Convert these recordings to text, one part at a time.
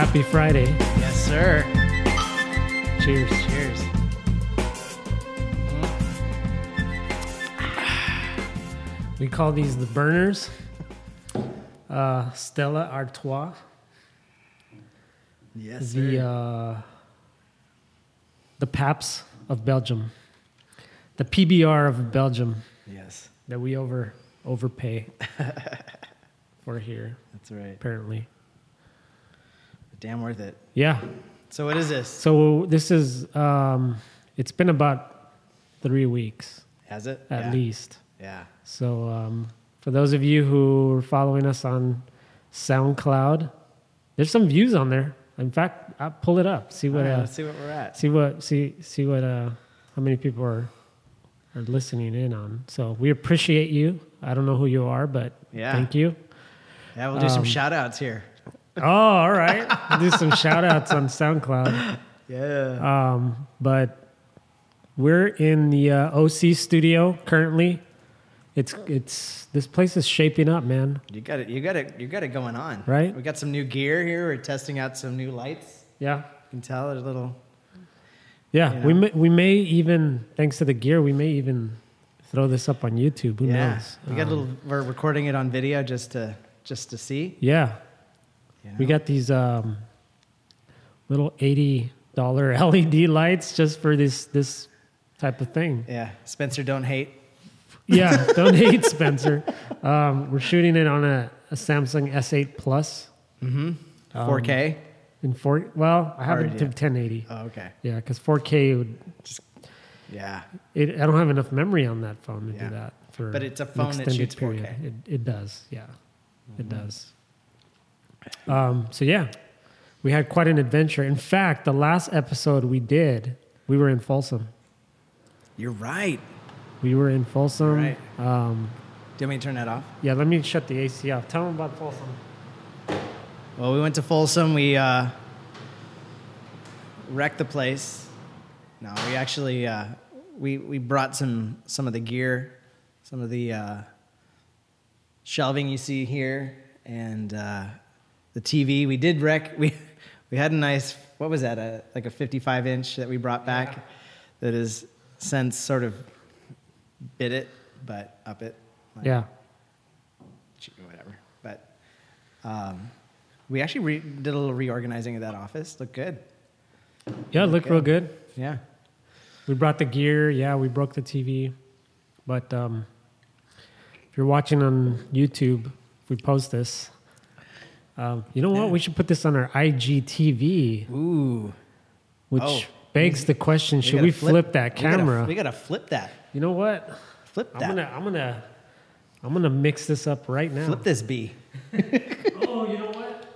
Happy Friday. Yes, sir. Cheers. Cheers. We call these the burners. Uh, Stella Artois. Yes, the sir. uh, the Pabst of Belgium, the PBR of Belgium yes, that we over overpay for here that's right. apparently. Damn worth it. Yeah. So what is this? So this is um, it's been about three weeks Has it? at yeah. least. Yeah. So um, for those of you who are following us on SoundCloud, there's some views on there. In fact, I'll pull it up. See what right, uh, see what we're at. see what see see what uh how many people are are listening in on. So we appreciate you. I don't know who you are, but Yeah. thank you. Yeah, we'll do some um, shout outs here. Oh, all right. Do some shout outs on SoundCloud. Yeah. Um, but we're in the uh, OC studio currently. It's it's this place is shaping up, man. you got it. You got it. You got it going on. Right? We got some new gear here. We're testing out some new lights. Yeah. You can tell there's a little. Yeah, You we may, we may even thanks to the gear, we may even throw this up on YouTube. Who yeah. knows? We got a Um, little. We're recording it on video just to just to see. Yeah, you we got these um, little eighty dollar LED lights just for this this type of thing. Yeah. Spencer, don't hate. Yeah, don't hate Spencer. Um, we're shooting it on a, a Samsung S8 Plus Mm-hmm. Um, 4K. in four. Well, I have it to yeah. 1080. Oh, okay. Yeah, because 4K would. Just. Yeah. It, I don't have enough memory on that phone to Yeah. do that. For But it's a phone that shoots 4K. It, it does. Yeah, it Mm-hmm. does. Um, so yeah, we had quite an adventure. In fact, the last episode we did, we were in Folsom. You're right. We were in Folsom. Right. Um, Do you want me to turn that off? yeah, let me shut the AC off. Tell them about Folsom. Well, we went to Folsom. We uh, wrecked the place. No, we actually uh, we we brought some some of the gear, some of the uh, shelving you see here, and uh, the TV. We did wreck. We we had a nice what was that? A like a 55 inch that we brought back. That has since sort of bit it, but up it. Like, Yeah. whatever. But um, we actually re- did a little reorganizing of that office. Looked good. Yeah, it looked real good. Yeah. We brought the gear. Yeah, we broke the TV. But um, if you're watching on YouTube, if we post this, um, you know what? Yeah. We should put this on our IGTV, Ooh. which Oh. begs the question: Should gotta we flip, that we gotta- camera? We gotta, flip that. you know what? Flip that. I'm gonna, I'm gonna, I'm gonna mix this up right now. Flip this B. Oh, you know what?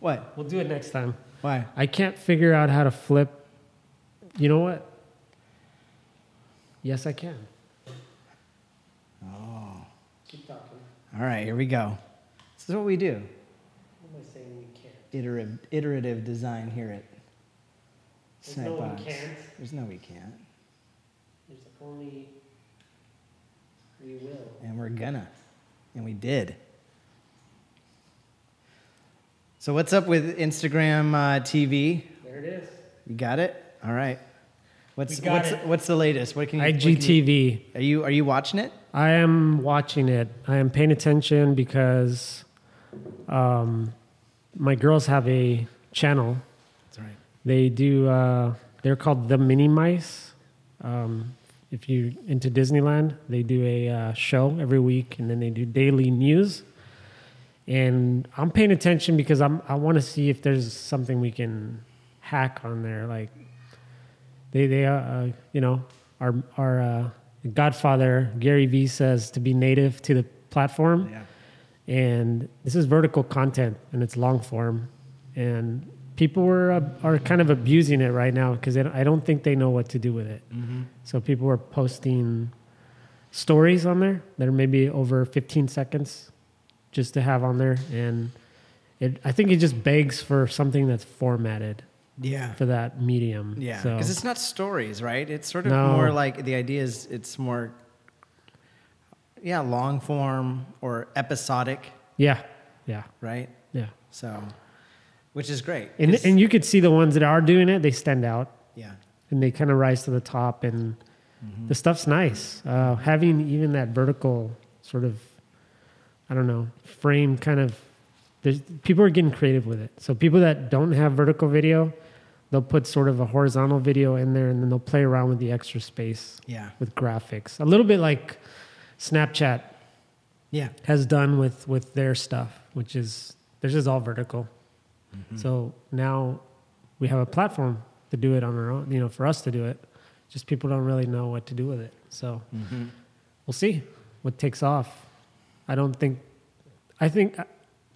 What? We'll do it next time. Why? I can't figure out how to flip. You know what? Yes, I can. Oh. Keep talking. All right. Here we go. This is what we do. What am I saying? We can't. Iterative, iterative design here at There's no we can't. There's no we can't, There's only we will. and we're gonna, and we did. So what's up with Instagram uh, TV? There it is. You got it. All right. What's We got what's it. what's the latest? What can you? what can you- IGTV. are you are you watching it? I am watching it. I am paying attention because um, my girls have a channel. That's right. They do. Uh, they're called the Mini Mice. Um, if you into Disneyland, they do a uh, show every week, and then they do daily news. And I'm paying attention because I'm I want to see if there's something we can hack on there. Like they they uh, uh, you know our our uh, Godfather Gary Vee says to be native to the platform Yeah. And this is vertical content and it's long form and people were uh, are kind of abusing it right now because i don't think they know what to do with it so people were posting stories on there that are maybe over 15 seconds just to have on there and it, i think it just begs for something that's formatted Yeah. for that medium Yeah. so Because it's not stories, right? It's sort of No. more like the idea is it's more, yeah, long form or episodic, yeah yeah right? yeah So, which is great. And and you could see the ones that are doing it, they stand out yeah, and they kind of rise to the top and the stuff's nice. Uh, having even that vertical sort of I don't know, frame kind of there's people are getting creative with it. So people that don't have vertical video, they'll put sort of a horizontal video in there and then they'll play around with the extra space yeah, with graphics. A little bit like Snapchat yeah, has done with with their stuff, which is this is all vertical. So now we have a platform to do it on our own. You know, for us to do it, just people don't really know what to do with it. So we'll see what takes off. I don't think. I think uh,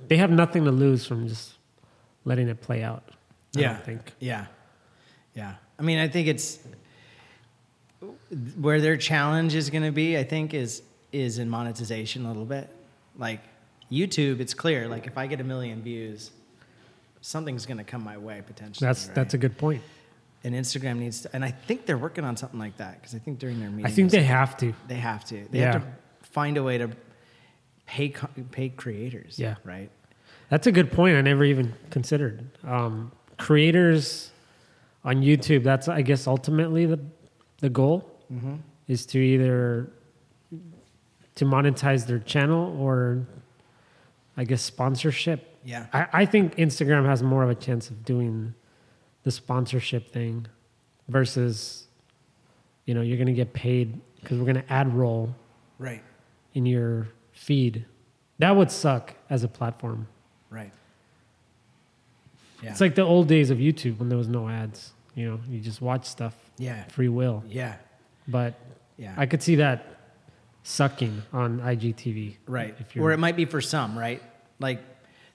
they have nothing to lose from just letting it play out. I yeah. think. Yeah. Yeah. I mean, I think it's where their challenge is going to be, I think is is in monetization a little bit. Like YouTube, it's clear like if I get a million views, something's going to come my way potentially. That's right? that's a good point. and Instagram needs to and I think they're working on something like that because I think during their meeting I think they have to. they have to. They Yeah. have to find a way to pay pay creators, Yeah. right? That's a good point. I never even considered um, creators on YouTube. That's I guess ultimately the the goal is to either to monetize their channel or I guess sponsorship. Yeah. I, I think Instagram has more of a chance of doing the sponsorship thing versus you know you're going to get paid because we're going to ad roll Right. in your feed. That would suck as a platform. Right. Yeah. It's like the old days of YouTube when there was no ads. You know, you just watch stuff yeah. free will. Yeah. But Yeah. I could see that sucking on IGTV. Right. If you're, Or it might be for some, right? Like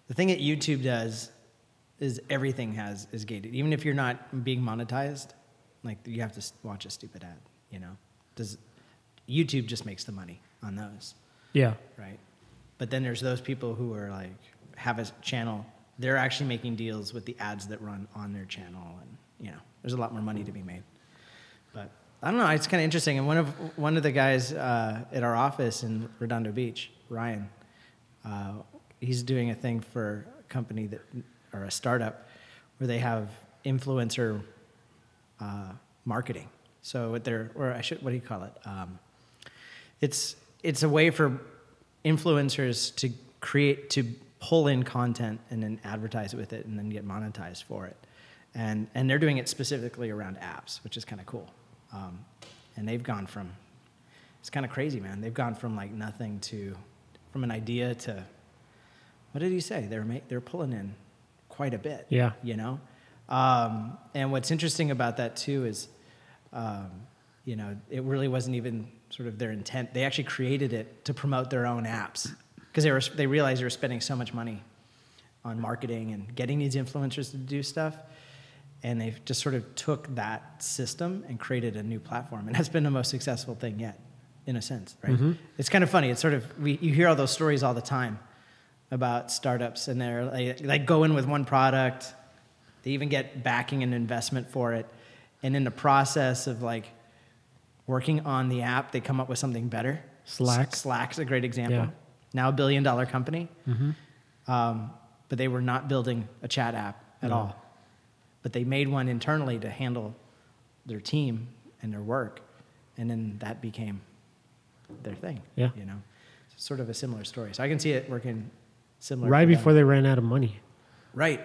the thing that YouTube does is everything has is gated. Even if you're not being monetized, like you have to watch a stupid ad, you know. Does YouTube just makes the money on those, yeah, right? But then there's those people who are like have a channel, they're actually making deals with the ads that run on their channel and, you know, there's a lot more money to be made. But I don't know. It's kind of interesting. And one of one of the guys uh, at our office in Redondo Beach, Ryan, uh, he's doing a thing for a company that or a startup where they have influencer uh, marketing. So what they're or I should what do you call it? Um, it's it's a way for influencers to create to pull in content and then advertise with it and then get monetized for it and and they're doing it specifically around apps which is kind of cool um, and they've gone from it's kind of crazy man. They've gone from like nothing to from an idea to what did he say? They're they're pulling in quite a bit Yeah. you know? Um, and what's interesting about that too is um, you know it really wasn't even sort of their intent. They actually created it to promote their own apps because they were they realized they were spending so much money on marketing and getting these influencers to do stuff and they just sort of took that system and created a new platform and that's been the most successful thing yet in a sense right it's kind of funny it's sort of we, you hear all those stories all the time about startups and they're like, like go in with one product they even get backing and investment for it and in the process of like working on the app they come up with something better Slack. Slack's a great example Yeah. now a billion dollar company Mm-hmm. um, but they were not building a chat app at No. all. But they made one internally to handle their team and their work, and then that became their thing. Yeah. you know, it's sort of a similar story. So I can see it working similar. right them. before they ran out of money. right.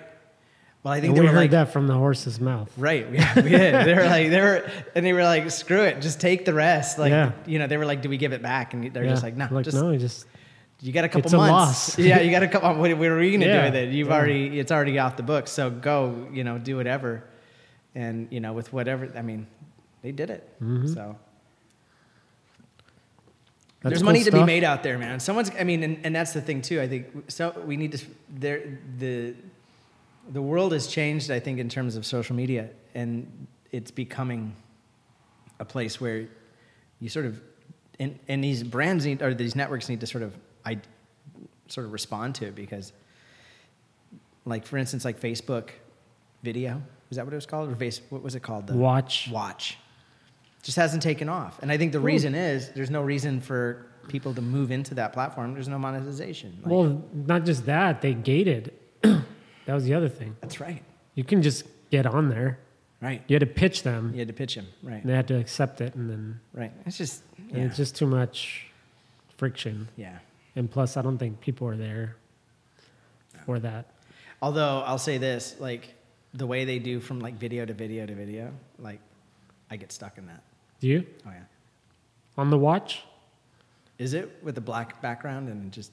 Well, I think And they we were heard like, that from the horse's mouth. Right, yeah, we did. They were like, they were, and they were like, screw it, just take the rest. Like, Yeah. you know, they were like, do we give it back? And they're Yeah. just like, no, like just no, just You got a couple It's a months. loss. yeah, you got a couple. What, what are you going to Yeah, do with it? You've yeah. already, it's already off the books. So go, you know, do whatever, and you know, with whatever. I mean, they did it. Mm-hmm. So That's there's cool money to be made out there, man. Someone's. I mean, and, and that's the thing too. I think so. We need to. There, the the world has changed. I think in terms of social media, and it's becoming a place where you sort of and, and these brands need or these networks need to sort of I sort of respond to it because like for instance like Facebook video is that what it was called or face what was it called the Watch. watch just hasn't taken off and I think the reason is there's no reason for people to move into that platform there's no monetization Like, Well, not just that, they gated. That was the other thing. That's right. You can just get on there. Right. You had to pitch them, You had to pitch them. Right. and they had to accept it, and then Right. It's just yeah. it's just too much friction. yeah. And plus, I don't think people are there for that. Although I'll say this, like the way they do from like video to video to video, like I get stuck in that. Do you Oh yeah. on the watch? Is it with a black background and just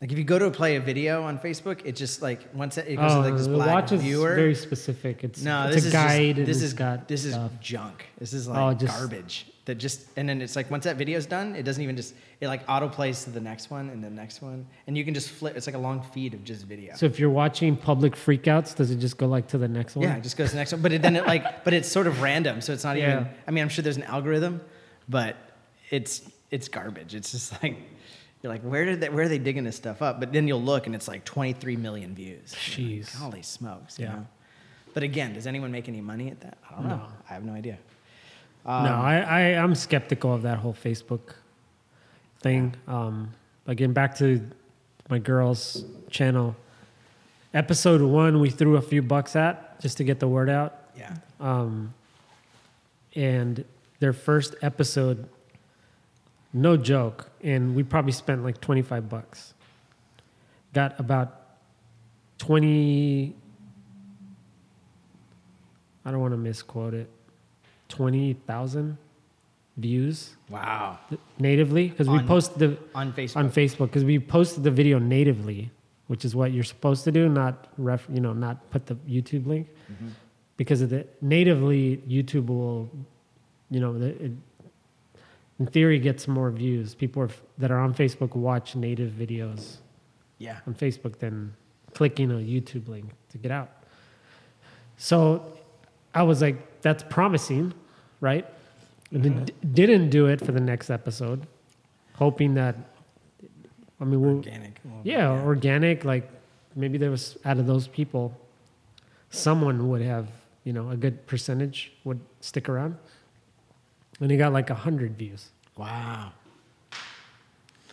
like if you go to play a video on Facebook, it just like once it, it goes to like this Oh, the black watch is very specific. It's no, it's this a is guide. Just, this is got this is stuff. junk. This is Oh, like just- garbage. That just and then it's like once that video's done, it doesn't even just it like auto plays to the next one and the next one, and you can just flip. It's like a long feed of just video. So if you're watching public freakouts, does it just go like to the next one? Yeah, it just goes to the next one. But it, then it like, but it's sort of random, so it's not Yeah. even. I mean, I'm sure there's an algorithm, but it's it's garbage. It's just like you're like, where did they, where are they digging this stuff up? But then you'll look and it's like 23 million views. You're like, Jeez. holy smokes! You Yeah. know? But again, does anyone make any money at that? I don't know. I have no idea. No, Um, I, I I'm skeptical of that whole Facebook thing. Um, again, back to my girls' channel. Episode one, we threw a few bucks at just to get the word out. Yeah. um, and their first episode, no joke, and we probably spent like 25 bucks. Got about 20, I don't want to misquote it, 20,000 views Wow. natively because we posted the On Facebook. on Facebook because we posted the video natively, which is what you're supposed to do, not ref, you know, not put the YouTube link Mm-hmm. because of the natively YouTube will, you know, the, it, in theory gets more views. People are, that are on Facebook watch native videos yeah. on Facebook than clicking a YouTube link to get out. So I was like, that's promising, right? And then d- didn't do it for the next episode, hoping that, I mean, we'll, Organic. Well, yeah, organic, like maybe there was out of those people, someone would have, you know, a good percentage would stick around. And he got like a hundred views. Wow.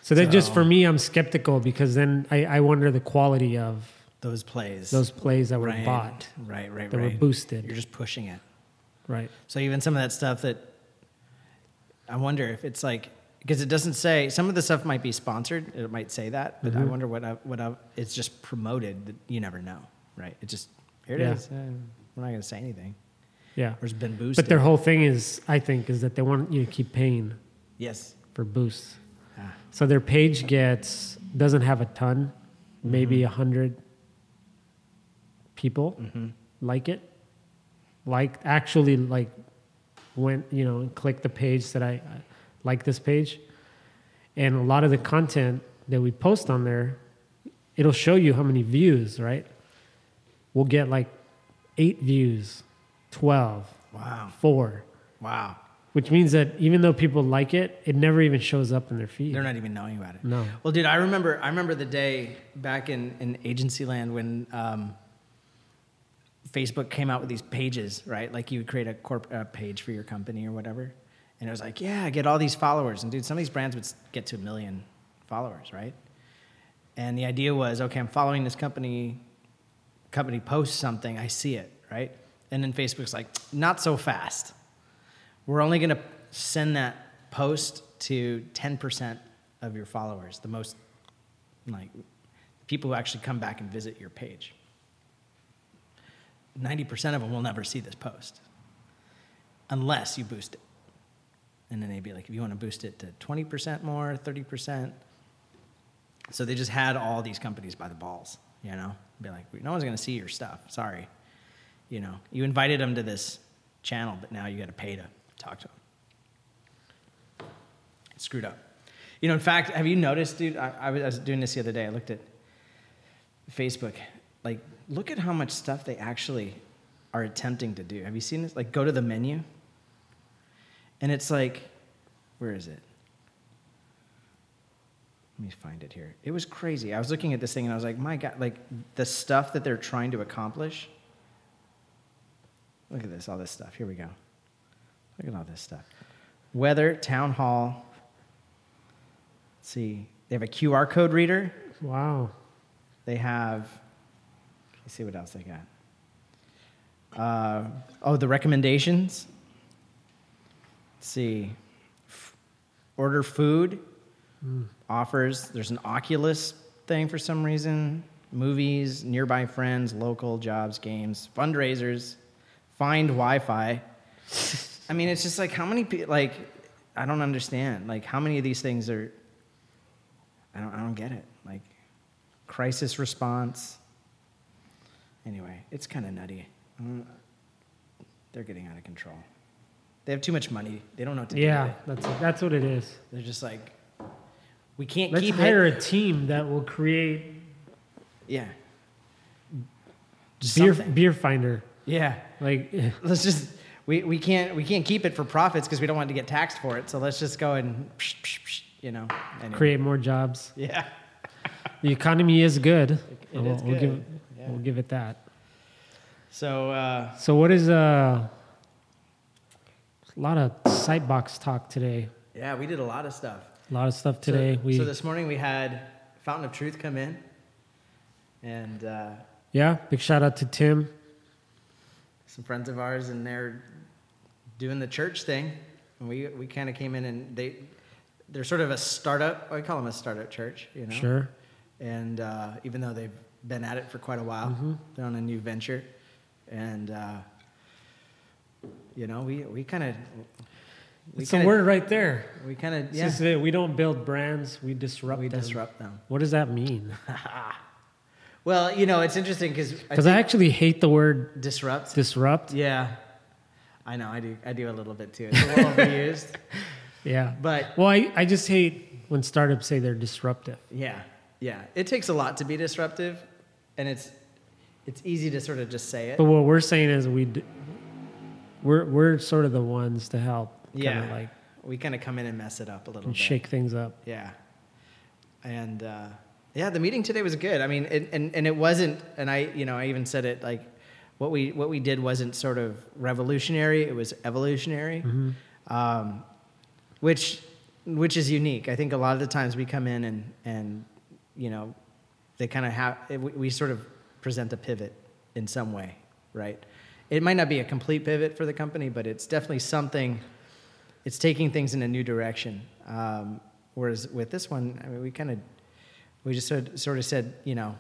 So that just for me, I'm skeptical because then I, I wonder the quality of Those plays. those plays that were right. bought, Right. Right. Right. That right. were boosted. You're just pushing it. Right. So even some of that stuff that I wonder if it's like because it doesn't say some of the stuff might be sponsored. It might say that, but I Mhm. wonder what I, what I, it's just promoted. That you never know, right? It just here it Yeah. is. Uh, we're not going to say anything. Yeah. Or it's been boosted. But their whole thing is, I think, is that they want you to keep paying yes. for boosts. Ah, So their page gets doesn't have a ton, maybe a hundred people mhm. like it, like actually like went you know and click the page that I, I like this page, and a lot of the content that we post on there, it'll show you how many views. Right, we'll get like eight views, 12, Wow. four, Wow. which means that even though people like it, it never even shows up in their feed. They're not even knowing about it. No. Well, dude, I remember. I remember the day back in in agency land when um, Facebook came out with these pages, right? Like you would create a corp page for your company or whatever, and it was like, yeah, get all these followers. And dude, some of these brands would get to a million followers, right? And the idea was, okay, I'm following this company. Company posts something, I see it, right? And then Facebook's like, not so fast. We're only going to send that post to 10% of your followers, the most like people who actually come back and visit your page. 90% of them will never see this post unless you boost it. And then they'd be like, if you want to boost it to 20% more, 30%. So they just had all these companies by the balls, you know? Be like, no one's going to see your stuff. Sorry. You know, you invited them to this channel, but now you got to pay to talk to them. Screwed up. You know, in fact, have you noticed, dude? I, I was doing this the other day. I looked at Facebook. Like, look at how much stuff they actually are attempting to do. Have you seen this? Like, go to the menu, and it's like, where is it? Let me find it here. It was crazy. I was looking at this thing and I was like, my God, like the stuff that they're trying to accomplish. Look at this, all this stuff. Here we go. Look at all this stuff. Weather, town hall. Let's see. They have a QR code reader. Wow. They have see what else I got. Uh, oh, the recommendations. Let's see. F- order food. Offers. There's an Oculus thing for some reason. Movies, nearby friends, local jobs, games, fundraisers, find Wi-Fi. I mean, it's just like how many people? Like, I don't understand. Like, how many of these things are? I don't. I don't get it. Like, crisis response. Anyway, it's kind of nutty. Mm, They're getting out of control. They have too much money. They don't know what to do. Yeah, with it. that's that's what it is. They're just like, we can't Let's keep hire it. a team that will create Yeah. Beer something. beer finder. Yeah. Like Let's just we, we can't we can't keep it for profits because we don't want to get taxed for it. So let's just go and psh, psh, psh, you know anyway. create more jobs. Yeah. The economy is good. It we'll, is we'll good. give Yeah. we'll give it that. So uh, So what is uh, a lot of site Sightbox talk today? yeah, we did a lot of stuff A lot of stuff today. So, we so this morning we had Fountain of Truth come in, and uh, yeah, big shout out to Tim. some friends of ours, and they're doing the church thing. And we we kind of came in, and they they're sort of a startup. I call them a startup church, you know. Sure. And uh, even though they've been at it for quite a while, Mm-hmm. they're on a new venture, and uh, you know we we kind of we It's kinda- word right there. We kind of yeah just we don't build brands, we disrupt we them. disrupt them. What does that mean? Well, you know it's interesting because Because I actually hate the word disrupt. disrupt. Yeah, I know I do. I do a little bit too. It's a little overused, Yeah. but Well, I, I just hate when startups say they're disruptive. yeah, yeah. It takes a lot to be disruptive, and it's it's easy to sort of just say it. But what we're saying is we d- we're we're sort of the ones to help Yeah. like we kind of come in and mess it up a little and bit. shake things up. Yeah. And uh, yeah, the meeting today was good. I mean, and, and, and it wasn't, and I, you know, I even said it like, what we what we did wasn't sort of revolutionary; it was evolutionary, um, which which is unique. I think a lot of the times we come in and and you know, they kind of have we, we sort of present a pivot in some way, right? It might not be a complete pivot for the company, but it's definitely something it's taking things in a new direction. Um, whereas with this one, I mean, we kind of we just sort sort of said, you know,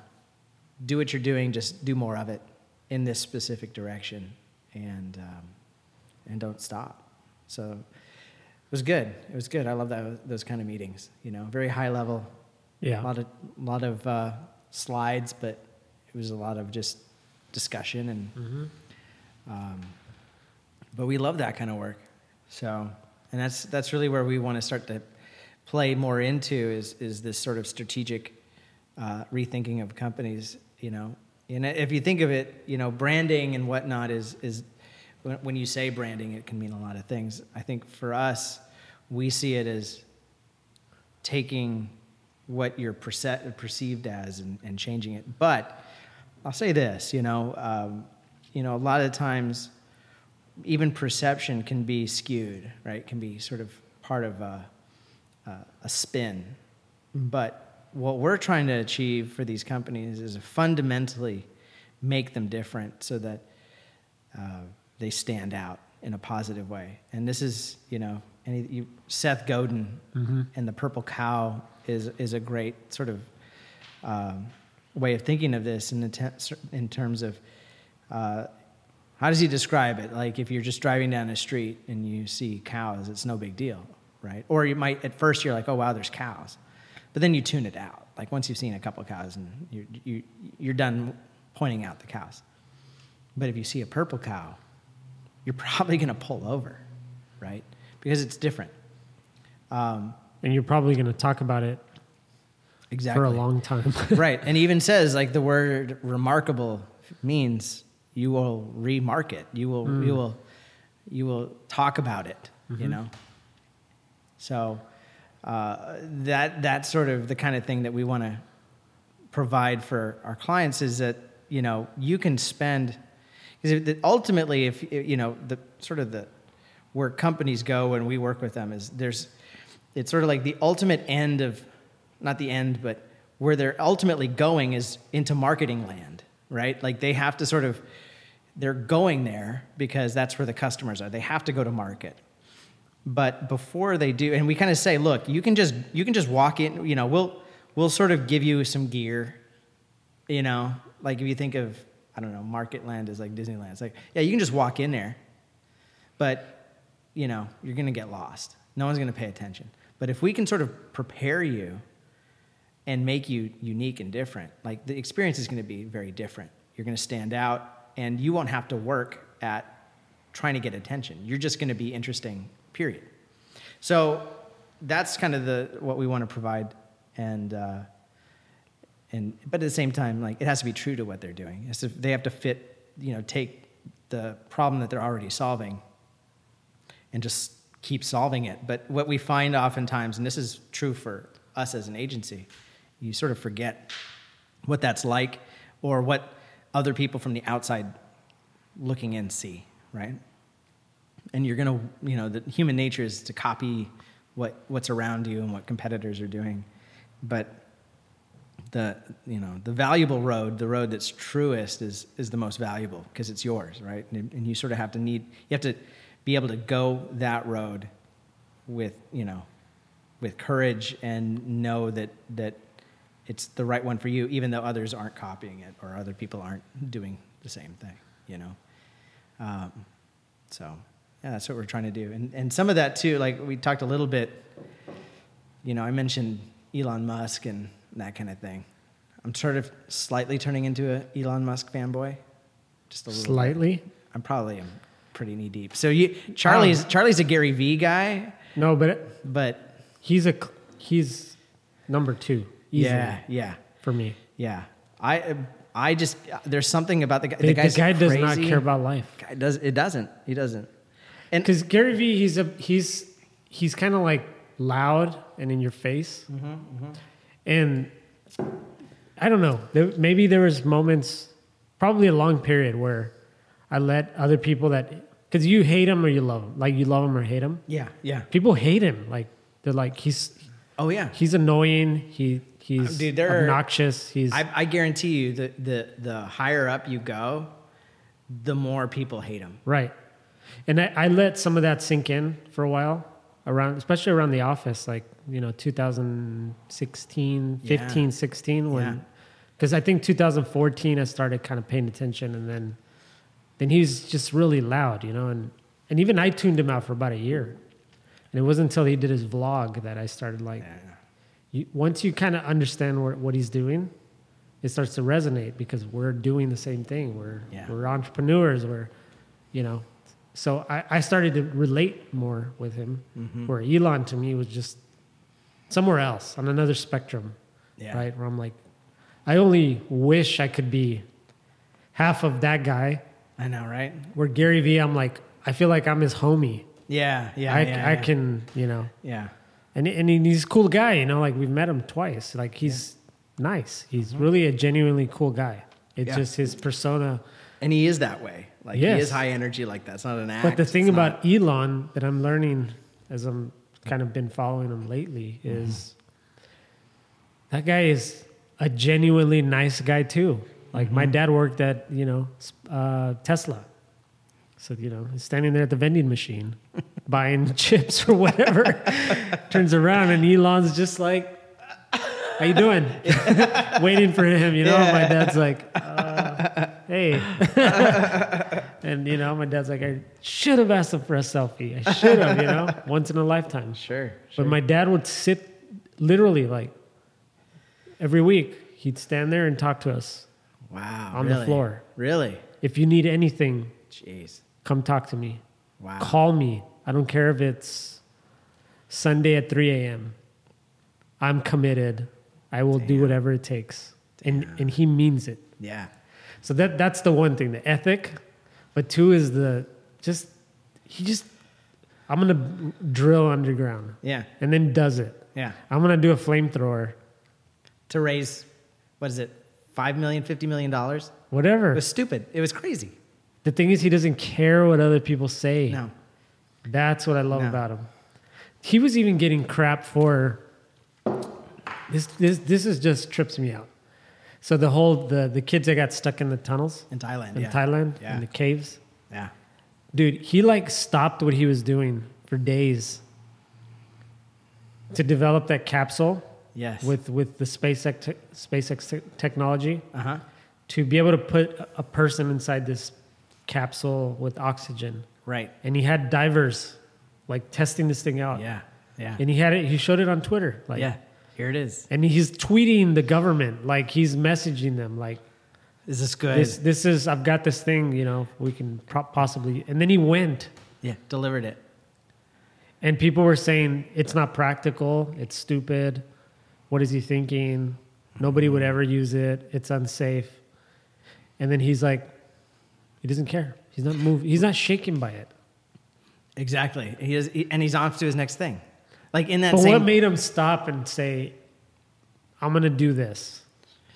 do what you're doing, just do more of it in this specific direction, and um, and don't stop. So it was good. It was good. I love that those kind of meetings. You know, very high level. Yeah. A lot of lot of uh, slides, but it was a lot of just discussion and. Um, but we love that kind of work. So, and that's that's really where we want to start to play more into is is this sort of strategic uh, rethinking of companies. You know, and if you think of it, you know, branding and whatnot is is when you say branding, it can mean a lot of things. I think for us, we see it as taking what you're perce- perceived as and, and changing it. But I'll say this, you know, um, you know, a lot of times, even perception can be skewed, right? Can be sort of part of a, a, a spin. But what we're trying to achieve for these companies is fundamentally make them different so that uh, they stand out in a positive way. And this is, you know, any, you, Seth Godin and the Purple Cow is is a great sort of um, way of thinking of this in the te- in terms of uh, how does he describe it? Like if you're just driving down the street and you see cows, it's no big deal, right? Or you might at first you're like, oh wow, there's cows, but then you tune it out. Like once you've seen a couple of cows and you you you're done pointing out the cows. But if you see a purple cow, you're probably going to pull over, right? Because it's different. Um, And you're probably going to talk about it exactly. for a long time. right. And even says like the word remarkable means you will remark it. You will you will you will talk about it, you know. So uh, that that's sort of the kind of thing that we want to provide for our clients is that you know you can spend because ultimately if you know the sort of the where companies go when we work with them is there's it's sort of like the ultimate end of not the end but where they're ultimately going is into marketing land right? Like they have to sort of, they're going there because that's where the customers are. They have to go to market. But before they do, and we kind of say, look, you can just you can just walk in. You know, we'll we'll sort of give you some gear. You know, like if you think of I don't know, market land is like Disneyland. It's like yeah, you can just walk in there, but you know you're gonna get lost. No one's gonna pay attention. But if we can sort of prepare you and make you unique and different, like the experience is gonna be very different. You're gonna stand out, and you won't have to work at trying to get attention. You're just gonna be interesting period. So that's kind of the what we want to provide, and uh, and but at the same time, like it has to be true to what they're doing. It's they have to fit, you know, take the problem that they're already solving, and just keep solving it. But what we find oftentimes, and this is true for us as an agency, you sort of forget what that's like or what other people from the outside looking in see, right? and you're gonna you know the human nature is to copy what what's around you and what competitors are doing but the you know the valuable road the road that's truest is is the most valuable because it's yours right and, and, you sort of have to need you have to be able to go that road with you know with courage and know that that it's the right one for you even though others aren't copying it or other people aren't doing the same thing you know um, so yeah, that's what we're trying to do. And, and some of that too, like we talked a little bit, you know, I mentioned Elon Musk and that kind of thing. I'm sort of slightly turning into an Elon Musk fanboy. Just a little Slightly? Bit. I'm probably pretty knee deep. So you, Charlie's, um, Charlie's a Gary Vee guy. No, but, but he's a, he's number two. Easily, yeah. Yeah. For me. Yeah. I, I just, there's something about the guy. The, the guy does not care about life. Guy does, it doesn't. He doesn't. And because Gary Vee, he's a he's he's kind of like loud and in your face, mm-hmm, mm-hmm. and I don't know. There, maybe there was moments, probably a long period where I let other people that because you hate him or you love him, like you love him or hate him. Yeah, yeah. People hate him. Like they're like he's. Oh yeah. He's annoying. He he's uh, Dude, obnoxious. He's. I, I guarantee you that the the higher up you go, the more people hate him. Right. And I, I, let some of that sink in for a while around, especially around the office, like, you know, 2016, yeah. 15, 16, when, because yeah. I think 2014, I started kind of paying attention and then, then he's just really loud, you know, and, and even I tuned him out for about a year. And it wasn't until he did his vlog that I started like, yeah. you, once you kind of understand what, what he's doing, it starts to resonate because we're doing the same thing. We're, we're entrepreneurs. We're, you know, so I, I started to relate more with him, mm-hmm. where Elon to me was just somewhere else on another spectrum, yeah. right? Where I'm like, I only wish I could be half of that guy. I know, right? Where Gary Vee, I'm like, I feel like I'm his homie. Yeah, yeah, I, yeah, I yeah. can, you know. Yeah. And and he's a cool guy, you know. Like we've met him twice. Like he's yeah. nice. He's mm-hmm. really a genuinely cool guy. It's just his persona. And he is that way. Like yes. he is high energy like that. It's not an act. But the thing it's about not... Elon that I'm learning as I'm kind of been following him lately is mm. that guy is a genuinely nice guy too. Like mm-hmm. my dad worked at, you know, uh, Tesla. So, you know, he's standing there at the vending machine buying chips or whatever. Turns around and Elon's just like, how you doing? Waiting for him, you know. Yeah. My dad's like, uh, hey, and you know, my dad's like, I should have asked him for a selfie. I should have, you know, once in a lifetime. Sure, sure. But my dad would sit literally like every week. He'd stand there and talk to us. Wow, on really? the floor. Really? If you need anything, jeez, come talk to me. Wow. Call me. I don't care if it's Sunday at 3 a.m. I'm committed. I will Damn. do whatever it takes. Damn. And and he means it. Yeah. So that that's the one thing, the ethic. But two is the just he just I'm gonna drill underground. Yeah. And then does it. Yeah. I'm gonna do a flamethrower. To raise what is it? Five million, fifty million dollars? Whatever. It was stupid. It was crazy. The thing is he doesn't care what other people say. No. That's what I love no. about him. He was even getting crap for this, this, this is just trips me out. So the whole the the kids that got stuck in the tunnels In Thailand. in yeah. Thailand Yeah. in the caves, Yeah. dude, he like stopped what he was doing for days to develop that capsule Yes. with with the SpaceX te- SpaceX te- technology uh huh. to be able to put a- a person inside this capsule with oxygen, Right. and he had divers like testing this thing out, Yeah. Yeah. and he had it. He showed it on Twitter, like yeah. Here it is. and he's tweeting the government like he's messaging them like Is this good? this this is i've got this thing you know we can pro- possibly and then he went yeah. Delivered it. and people were saying it's not practical it's stupid what is he thinking nobody would ever use it it's unsafe and then he's like he doesn't care he's not moved he's not shaken by it Exactly. He is, he- and he's off to his next thing. Like in that but same. what made him stop and say i'm gonna do this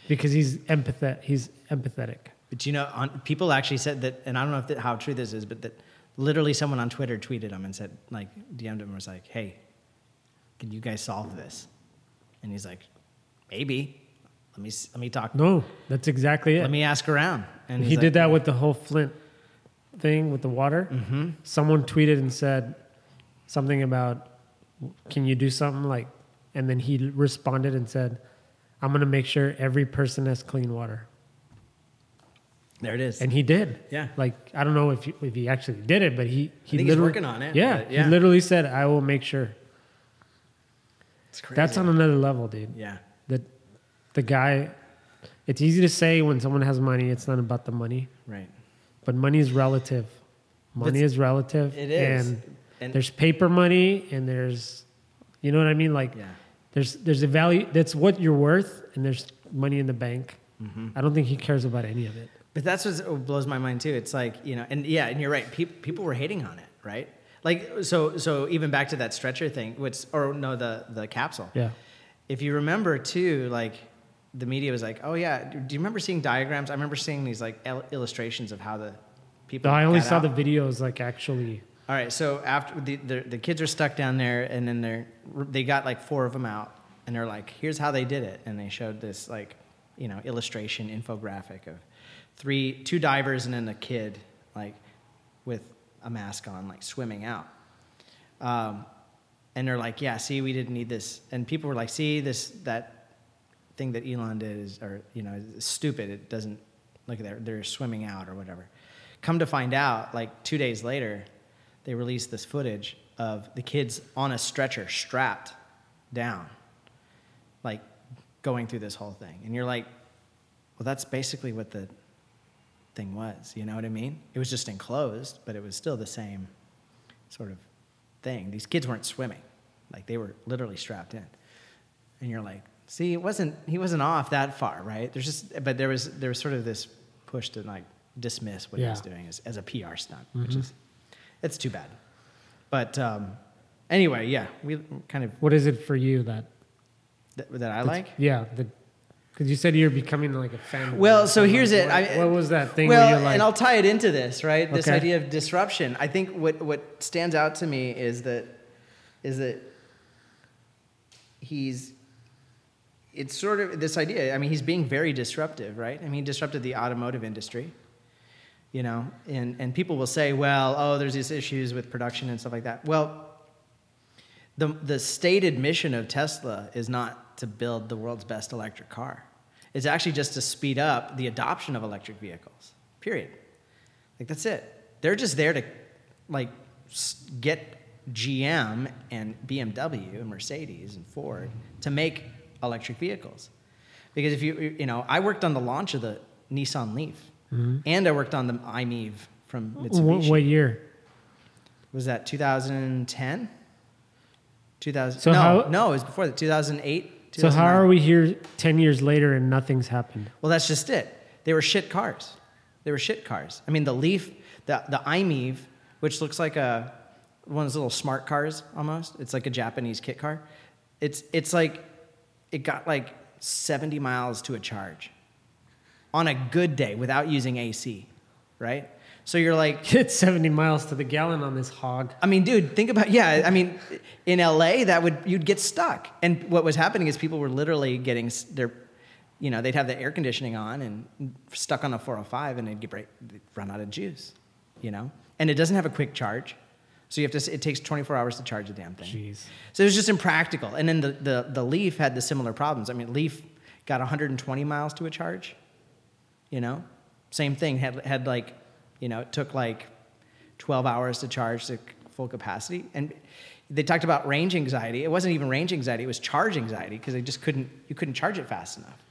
because he's empathetic he's empathetic But you know, on, people actually said that, and I don't know if that, how true this is, but that literally someone on Twitter tweeted him and said, like, DM'd him and was like, "Hey, can you guys solve this?" And he's like, "Maybe. Let me let me talk. no that's exactly it Let me ask around." And he he's did that with the whole Flint thing with the water. Mm-hmm. Someone tweeted and said something about, "Can you do something like?" And then he responded and said, "I'm going to make sure every person has clean water." There it is. And he did. Yeah. Like I don't know if he, if he actually did it, but he he think he's literally- working on it, Yeah, yeah. He literally said, "I will make sure." That's on another level, dude. yeah. That the guy. It's easy to say when someone has money, it's not about the money. Right. But money is relative. Money That's- is relative. It is. And, And- there's paper money and there's, you know what I mean? Like Yeah. there's there's a value that's what you're worth and there's money in the bank. Mm-hmm. I don't think he cares about any of it. But that's what blows my mind too. It's like you know, and yeah, and you're right. People people were hating on it, right? Like so so even back to that stretcher thing, which or no the the capsule. Yeah. If you remember too, like the media was like, oh yeah, do you remember seeing diagrams? I remember seeing these like il- illustrations of how the people. No, I only saw out. the videos like actually. All right, so after the, the the kids are stuck down there, and then they're they got like four of them out, and they're like, "Here's how they did it," and they showed this like you know illustration infographic of three two divers and then a kid like with a mask on like swimming out, um, and they're like, "Yeah, see, we didn't need this," and people were like, "See, this that thing that Elon did is or you know is stupid. It doesn't look at that they're swimming out or whatever." Come to find out, like two days later, they released this footage of the kids on a stretcher strapped down, like going through this whole thing. And you're like, well, that's basically what the thing was. You know what I mean? It was just enclosed, but it was still the same sort of thing. These kids weren't swimming, like they were literally strapped in. And you're like, see, it wasn't he wasn't off that far, right? There's just but there was there was sort of this push to like dismiss what he was doing as, as a PR stunt, which is it's too bad. But um, anyway, yeah, we kind of What is it for you that? that, that I like. Yeah, because you said you're becoming like a fan. Well, so here's What- it. I, what was that thing Well, like, and I'll tie it into this, right? This Okay. idea of disruption. I think what what stands out to me is that is that he's it's sort of this idea. I mean, he's being very disruptive, right? I mean, he disrupted the automotive industry. You know, and and people will say, well, oh, there's these issues with production and stuff like that. Well, the the stated mission of Tesla is not to build the world's best electric car. It's actually just to speed up the adoption of electric vehicles. Period. Like that's it. They're just there to like get GM and BMW and Mercedes and Ford to make electric vehicles. Because if you you know, I worked on the launch of the Nissan Leaf, mm-hmm. and I worked on the i-MiEV from what, Mitsubishi. what year? Was that 2010? 2000. So no, how- no, it was before that. 2008. So how are we here ten years later and nothing's happened? Well, that's just it. They were shit cars. They were shit cars. I mean, the Leaf, the the i-MiEV, which looks like a one of those little smart cars almost. It's like a Japanese kit car. It's it's like it got like 70 miles to a charge on a good day without using AC, right? So you're like, It's seventy miles to the gallon on this hog. I mean, dude, think about yeah. I mean, in LA, that would you'd get stuck. And what was happening is people were literally getting their you know, they'd have the air conditioning on and stuck on the 405 and they'd get break, they'd run out of juice, you know? And it doesn't have a quick charge. So you have to, it takes 24 hours to charge the damn thing. Jeez. So it was just impractical. And then the, the, the Leaf had the similar problems. I mean, Leaf got 120 miles to a charge, you know? Same thing, had, had like, you know, it took like 12 hours to charge to full capacity. And they talked about range anxiety. It wasn't even range anxiety, it was charge anxiety because they just couldn't, you couldn't charge it fast enough.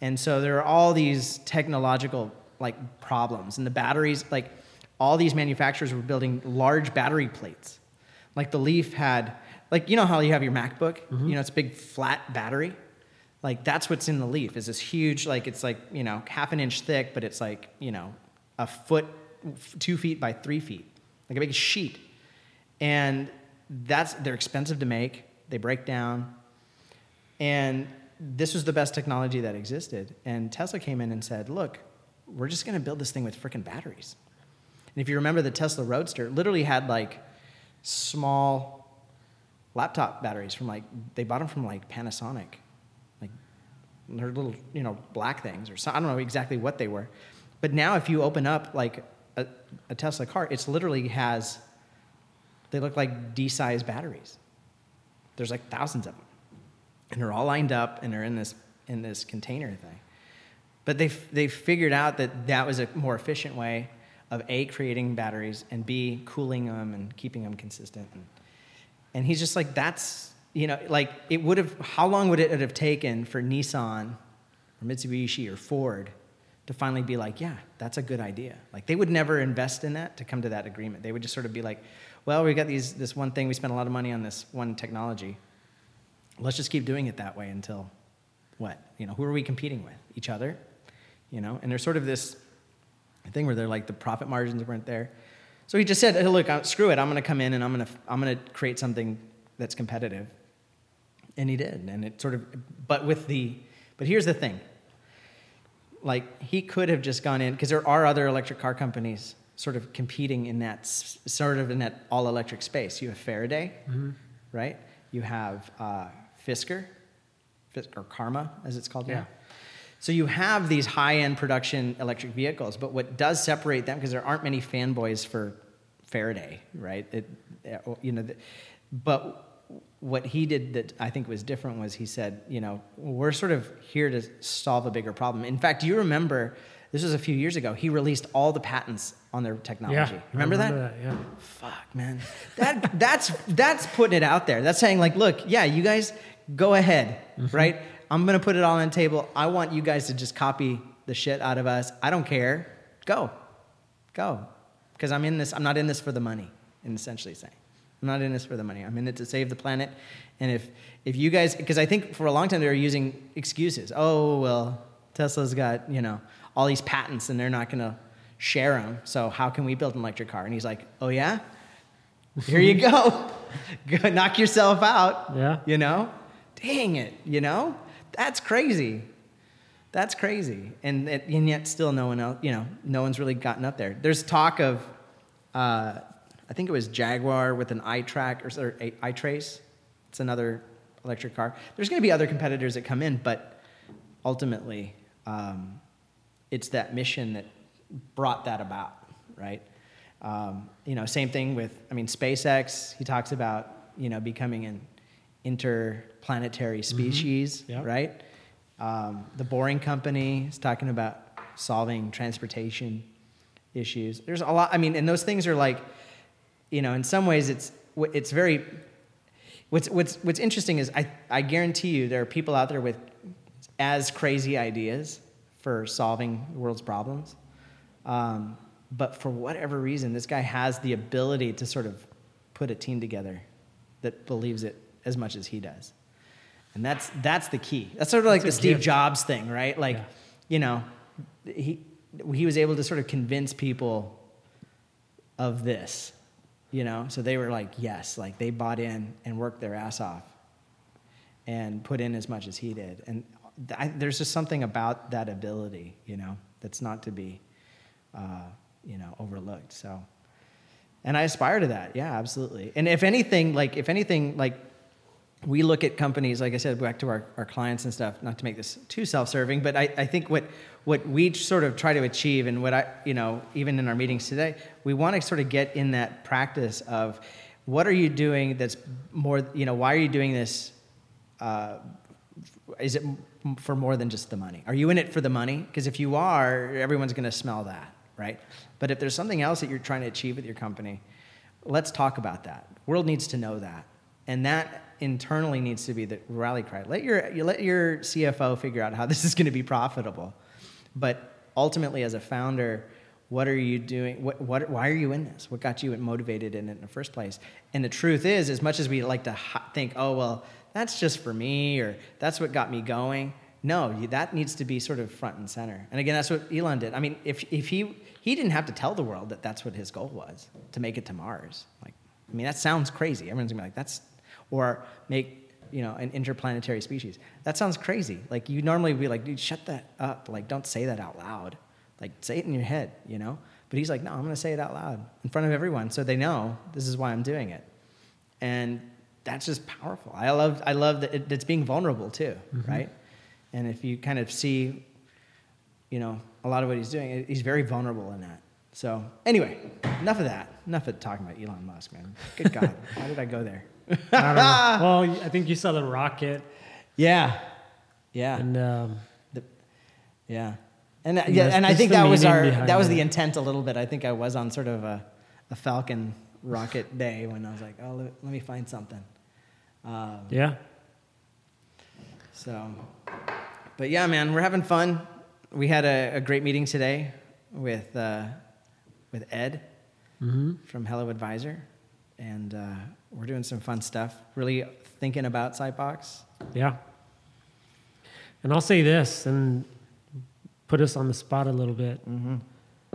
And so there are all these technological like problems. And the batteries, like all these manufacturers were building large battery plates. Like the Leaf had, like you know how you have your MacBook, Mm-hmm. you know, it's a big flat battery. Like that's what's in the Leaf is this huge, like it's like you know half an inch thick, but it's like you know a foot, two feet by three feet, like a big sheet. And that's they're expensive to make. They break down, and this was the best technology that existed. And Tesla came in and said, "Look, we're just going to build this thing with freaking batteries." And if you remember, the Tesla Roadster literally had like small laptop batteries from like they bought them from like Panasonic, like they're little you know black things or so, I don't know exactly what they were, but now if you open up like a, Tesla car, it's literally has they look like D-sized batteries. There's like thousands of them, and they're all lined up and they're in this in this container thing. But they they figured out that that was a more efficient way of a creating batteries and b cooling them and keeping them consistent. And, and he's just like, that's you know, like it would have. How long would it have taken for Nissan or Mitsubishi or Ford to finally be like, yeah, that's a good idea? Like they would never invest in that to come to that agreement. They would just sort of be like, well, we got these this one thing. We spent a lot of money on this one technology. Let's just keep doing it that way until what? You know, who are we competing with? Each other? You know, and there's sort of this thing where they're like the profit margins weren't there. So he just said, hey, "Look, uh, screw it. I'm to come in and I'm to I'm to create something that's competitive." And he did, and it sort of. But with the, but here's the thing. Like he could have just gone in because there are other electric car companies sort of competing in that sort of in that all electric space. You have Faraday, right? You have uh, Fisker, Fis- or Karma as it's called Yeah. now. So you have these high-end production electric vehicles, but what does separate them because there aren't many fanboys for Faraday, right? It, you know, the, but what he did that I think was different was he said, you know, we're sort of here to solve a bigger problem. In fact, do you remember? This was a few years ago. He released all the patents on their technology. Yeah, I remember, that? Yeah. Fuck, man. That that's that's putting it out there. That's saying like, look, yeah, you guys go ahead, mm-hmm. right? I'm gonna put it all on the table. I want you guys to just copy the shit out of us. I don't care. Go, go, because I'm in this. I'm not in this for the money. And essentially saying, I'm not in this for the money. I'm in it to save the planet. And if if you guys, because I think for a long time they were using excuses. Oh well, Tesla's got you know all these patents and they're not gonna share them. So how can we build an electric car? And he's like, oh yeah, here you go. go knock yourself out. Yeah. You know? Dang it, you know? That's crazy. That's crazy. And, and yet still no one else, you know, no one's really gotten up there. There's talk of, uh, I think it was Jaguar with an iTrack or, or a- iTrace. It's another electric car. There's going to be other competitors that come in, but ultimately, um, it's that mission that brought that about, right? Um, you know, same thing with, I mean, SpaceX, he talks about, you know, becoming an interplanetary species, Yep. right? Um, the Boring Company is talking about solving transportation issues. There's a lot, I mean, and those things are like, you know, in some ways it's, it's very, what's, what's, what's interesting is I, I guarantee you there are people out there with as crazy ideas for solving the world's problems. Um, but for whatever reason, this guy has the ability to sort of put a team together that believes it as much as he does. And that's, that's the key. That's sort of like That's the Steve gift. Jobs thing, right? Like, Yeah. you know, he, he was able to sort of convince people of this, you know? So they were like, yes, like they bought in and worked their ass off and put in as much as he did. And I, there's just something about that ability, you know, that's not to be, uh, you know, overlooked. So, and I aspire to that. Yeah, absolutely. And if anything, like, if anything, like, we look at companies, like I said, back to our, our clients and stuff, not to make this too self-serving, but I, I think what, what we sort of try to achieve and what I, you know, even in our meetings today, we want to sort of get in that practice of what are you doing that's more, you know, why are you doing this? Uh, is it for more than just the money? Are you in it for the money? Because if you are, everyone's going to smell that, right? But if there's something else that you're trying to achieve with your company, let's talk about that. World needs to know that. And that internally needs to be the rally cry. Let your, you let your CFO figure out how this is going to be profitable. But ultimately, as a founder, what are you doing? What, what, why are you in this? What got you motivated in it in the first place? And the truth is, as much as we like to think, oh, well, that's just for me or that's what got me going, no, that needs to be sort of front and center. And again, that's what Elon did. I mean, if, if he, he didn't have to tell the world that that's what his goal was to make it to Mars. Like, I mean, that sounds crazy. Everyone's gonna be like, that's, or make, you know, an interplanetary species. That sounds crazy. Like, you normally be like, dude, shut that up. Like, don't say that out loud. Like, say it in your head, you know? But he's like, no, I'm gonna say it out loud in front of everyone so they know this is why I'm doing it. And that's just powerful. I love, I love that it, it's being vulnerable too, mm-hmm. right? And if you kind of see, you know, a lot of what he's doing, he's very vulnerable in that. So anyway, enough of that. Enough of talking about Elon Musk, man. Good God, why did I go there? I well, I think you saw the rocket. Yeah, yeah, and um, the, yeah, and uh, yeah, and I think that was our that was the intent a little bit. I think I was on sort of a, a Falcon rocket day when I was like, oh, let, let me find something. Um, yeah. So, but yeah, man, we're having fun. We had a, a great meeting today with uh, with Ed mm-hmm. from Hello Advisor, and uh, we're doing some fun stuff. Really thinking about Sitebox. Yeah. And I'll say this and put us on the spot a little bit. Mm-hmm.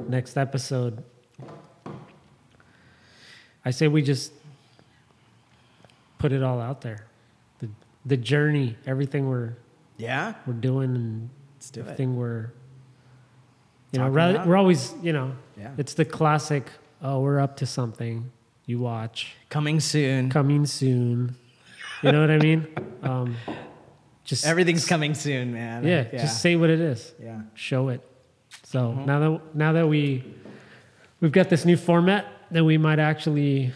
Next episode, I say we just put it all out there. The the journey, everything we're yeah we're doing, and Let's do everything it. we're you know rather, we're always you know yeah. it's the classic. Oh, we're up to something. You watch coming soon. Coming soon. You know what I mean? Um, just everything's coming soon, man. Yeah, yeah, just say what it is. Yeah, show it. So mm-hmm. now that now that we we've got this new format, then we might actually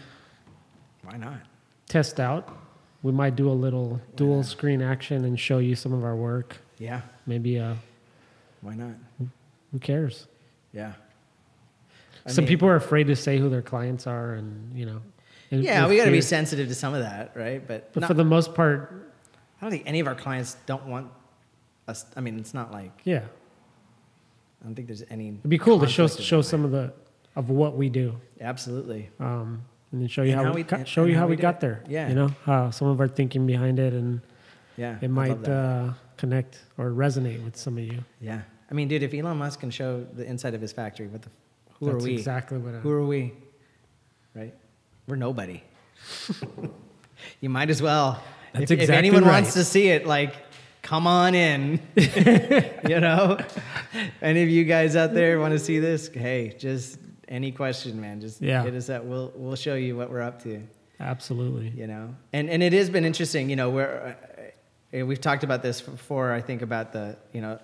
why not test out. We might do a little dual not? screen action and show you some of our work. Yeah. Maybe uh why not? Who cares? Yeah. I some mean, people are afraid to say who their clients are and, you know. Yeah, we got to be sensitive to some of that, right? But But not, for the most part I don't think any of our clients don't want us I mean, it's not like Yeah. I don't think there's any It'd be cool to show show some of the of what we do. Absolutely. Um and then show you and how, how, we, got, show you how, how we, got there. Yeah, you know how some of our thinking behind it, and yeah, it might uh, connect or resonate with some of you. Yeah, I mean, dude, if Elon Musk can show the inside of his factory, what the who That's are we? Exactly what. I, who are we? Right? We're nobody. you might as well. That's if, exactly if anyone right. wants to see it, like, come on in. you know, any of you guys out there want to see this? Hey, just any question, man, just yeah. hit us up. We'll we'll show you what we're up to. Absolutely. You know, and and it has been interesting. You know, where uh, we've talked about this before. I think about the you know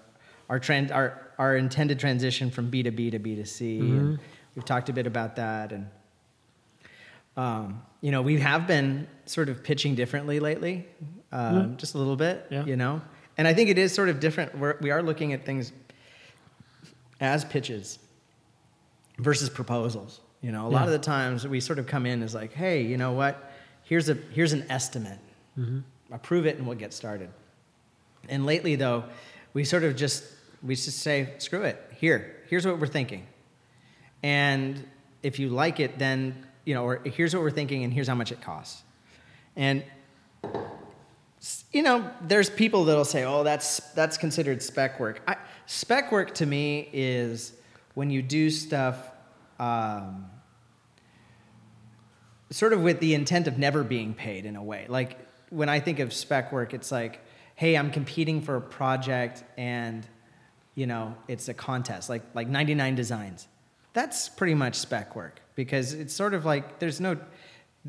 our trend our our intended transition from B to B to B to C. Mm-hmm. And we've talked a bit about that, and um, you know, we have been sort of pitching differently lately, um, mm-hmm. just a little bit. Yeah. You know, and I think it is sort of different. We're, we are looking at things as pitches versus proposals. You know, a yeah. lot of the times we sort of come in as like, hey, you know what? Here's a here's an estimate. Mm-hmm. Approve it and we'll get started. And lately though, we sort of just we just say, screw it. Here, here's what we're thinking. And if you like it, then you know, or here's what we're thinking and here's how much it costs. And you know, there's people that'll say, "Oh, that's that's considered spec work." I, spec work to me is when you do stuff um, sort of with the intent of never being paid in a way. Like when I think of spec work, it's like, hey, I'm competing for a project and you know it's a contest, like like 99 designs. That's pretty much spec work because it's sort of like there's no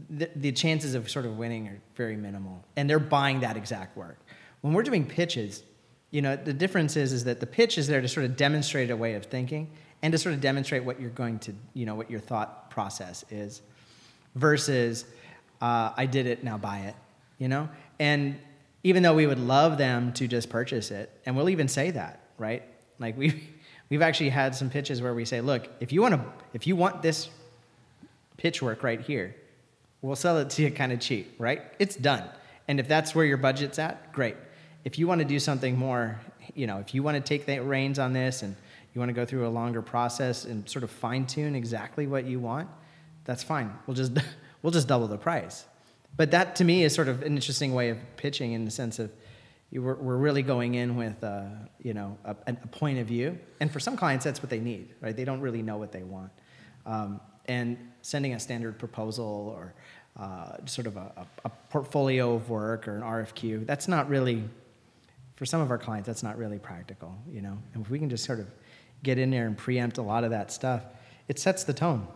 the, the chances of sort of winning are very minimal, and they're buying that exact work. When we're doing pitches, you know, the difference is is that the pitch is there to sort of demonstrate a way of thinking and to sort of demonstrate what you're going to, you know, what your thought process is, versus uh, I did it now buy it, you know, and even though we would love them to just purchase it, and we'll even say that, right? Like we we've actually had some pitches where we say, look, if you want to, if you want this pitch work right here, we'll sell it to you kind of cheap, right? It's done. And if that's where your budget's at, great. If you want to do something more, you know, if you want to take the reins on this and you want to go through a longer process and sort of fine tune exactly what you want, that's fine. We'll just we'll just double the price. But that to me is sort of an interesting way of pitching in the sense of we're, we're really going in with uh, you know a, a, point of view, and for some clients that's what they need, right? They don't really know what they want, um, and sending a standard proposal or uh, sort of a, a, portfolio of work or an RFQ, that's not really for some of our clients. That's not really practical, you know. And if we can just sort of get in there and preempt a lot of that stuff, it sets the tone.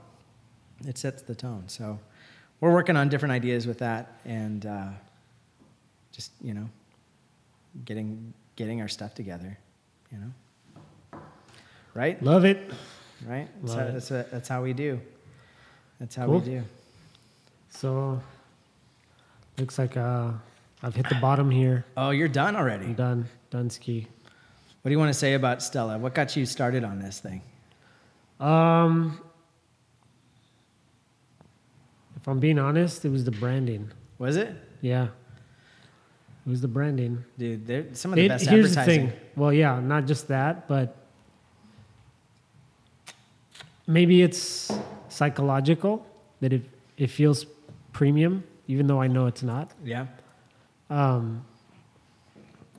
It sets the tone. So we're working on different ideas with that, and uh, just you know getting getting our stuff together, you know. Right? Love it. Right? That's, how, that's, a, that's how we do. That's how cool. we do. So looks like uh, I've hit the bottom here. Oh, you're done already. I'm done. Done ski. What do you want to say about Stella? What got you started on this thing? Um, if I'm being honest, it was the branding. Was it? Yeah. It was the branding. Dude, they're some of the it, best here's advertising. the thing. Well, yeah, not just that, but maybe it's psychological that it, it feels premium, even though I know it's not. Yeah. Um,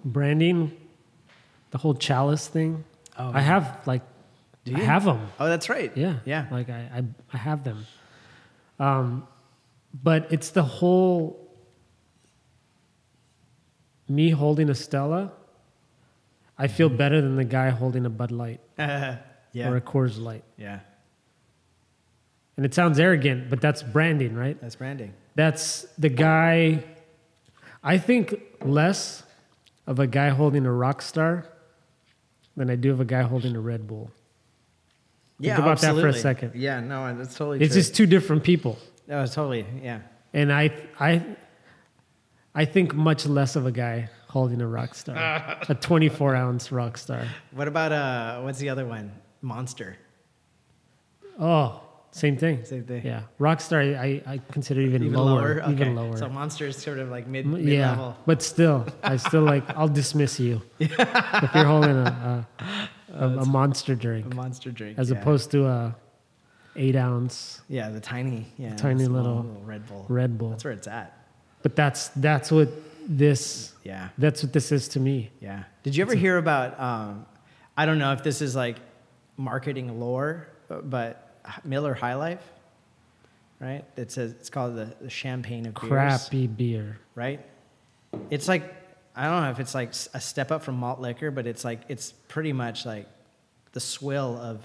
branding, the whole chalice thing. Oh, I have like, I have them. Oh, that's right. Yeah. Yeah. Like I, I, I have them. Um, but it's the whole me holding a Stella, I feel better than the guy holding a Bud Light Uh, yeah. or a Coors Light. yeah. And it sounds arrogant, but that's branding, right? That's branding. That's the guy. I think less of a guy holding a Rockstar than I do of a guy holding a Red Bull. Yeah. about that for a absolutely. second. Yeah. No, that's totally It's true. just two different people. No, it's totally. Yeah. And I, I, I think much less of a guy holding a Rockstar, a 24 ounce Rockstar. What about uh? What's the other one? Monster. Oh, same thing. Same thing. Yeah, Rockstar I, I consider even, Even lower, lower. Okay. even lower. So Monster is sort of like mid M- mid yeah, level. but still, I still like. I'll dismiss you if you're holding a a, a, a monster drink A monster drink. as yeah. opposed to a eight ounce Yeah, the tiny. Yeah. tiny small little Red Bull. Red Bull. That's where it's at. But that's that's what this Yeah. that's what this is to me. Yeah. Did you ever hear about? Um, I don't know if this is like marketing lore, but Miller High Life, right? It says it's called the, the champagne of beers, Crappy beer. right? It's like I don't know if it's like a step up from malt liquor, but it's like it's pretty much like the swill of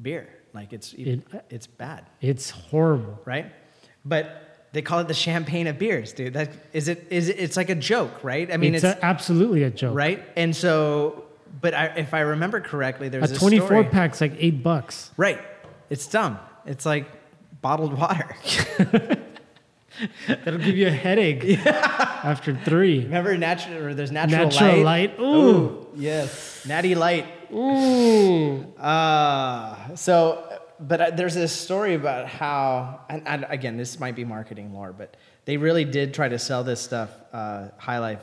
beer. Like it's It- it's bad, It's horrible. right? But they call it the champagne of beers, dude. That is it. Is it, it's like a joke, right? I mean, it's, it's, a, absolutely a joke. right. And so, but I, if I remember correctly, there's A a 24 story. pack's like eight bucks. Right. It's dumb. It's like bottled water. That'll give you a headache after three. Remember natural or there's natural, Natural light. light. Ooh. yes. Natty light. Ooh. Uh, so, but there's this story about how, and, and again, this might be marketing lore, but they really did try to sell this stuff, uh, High Life.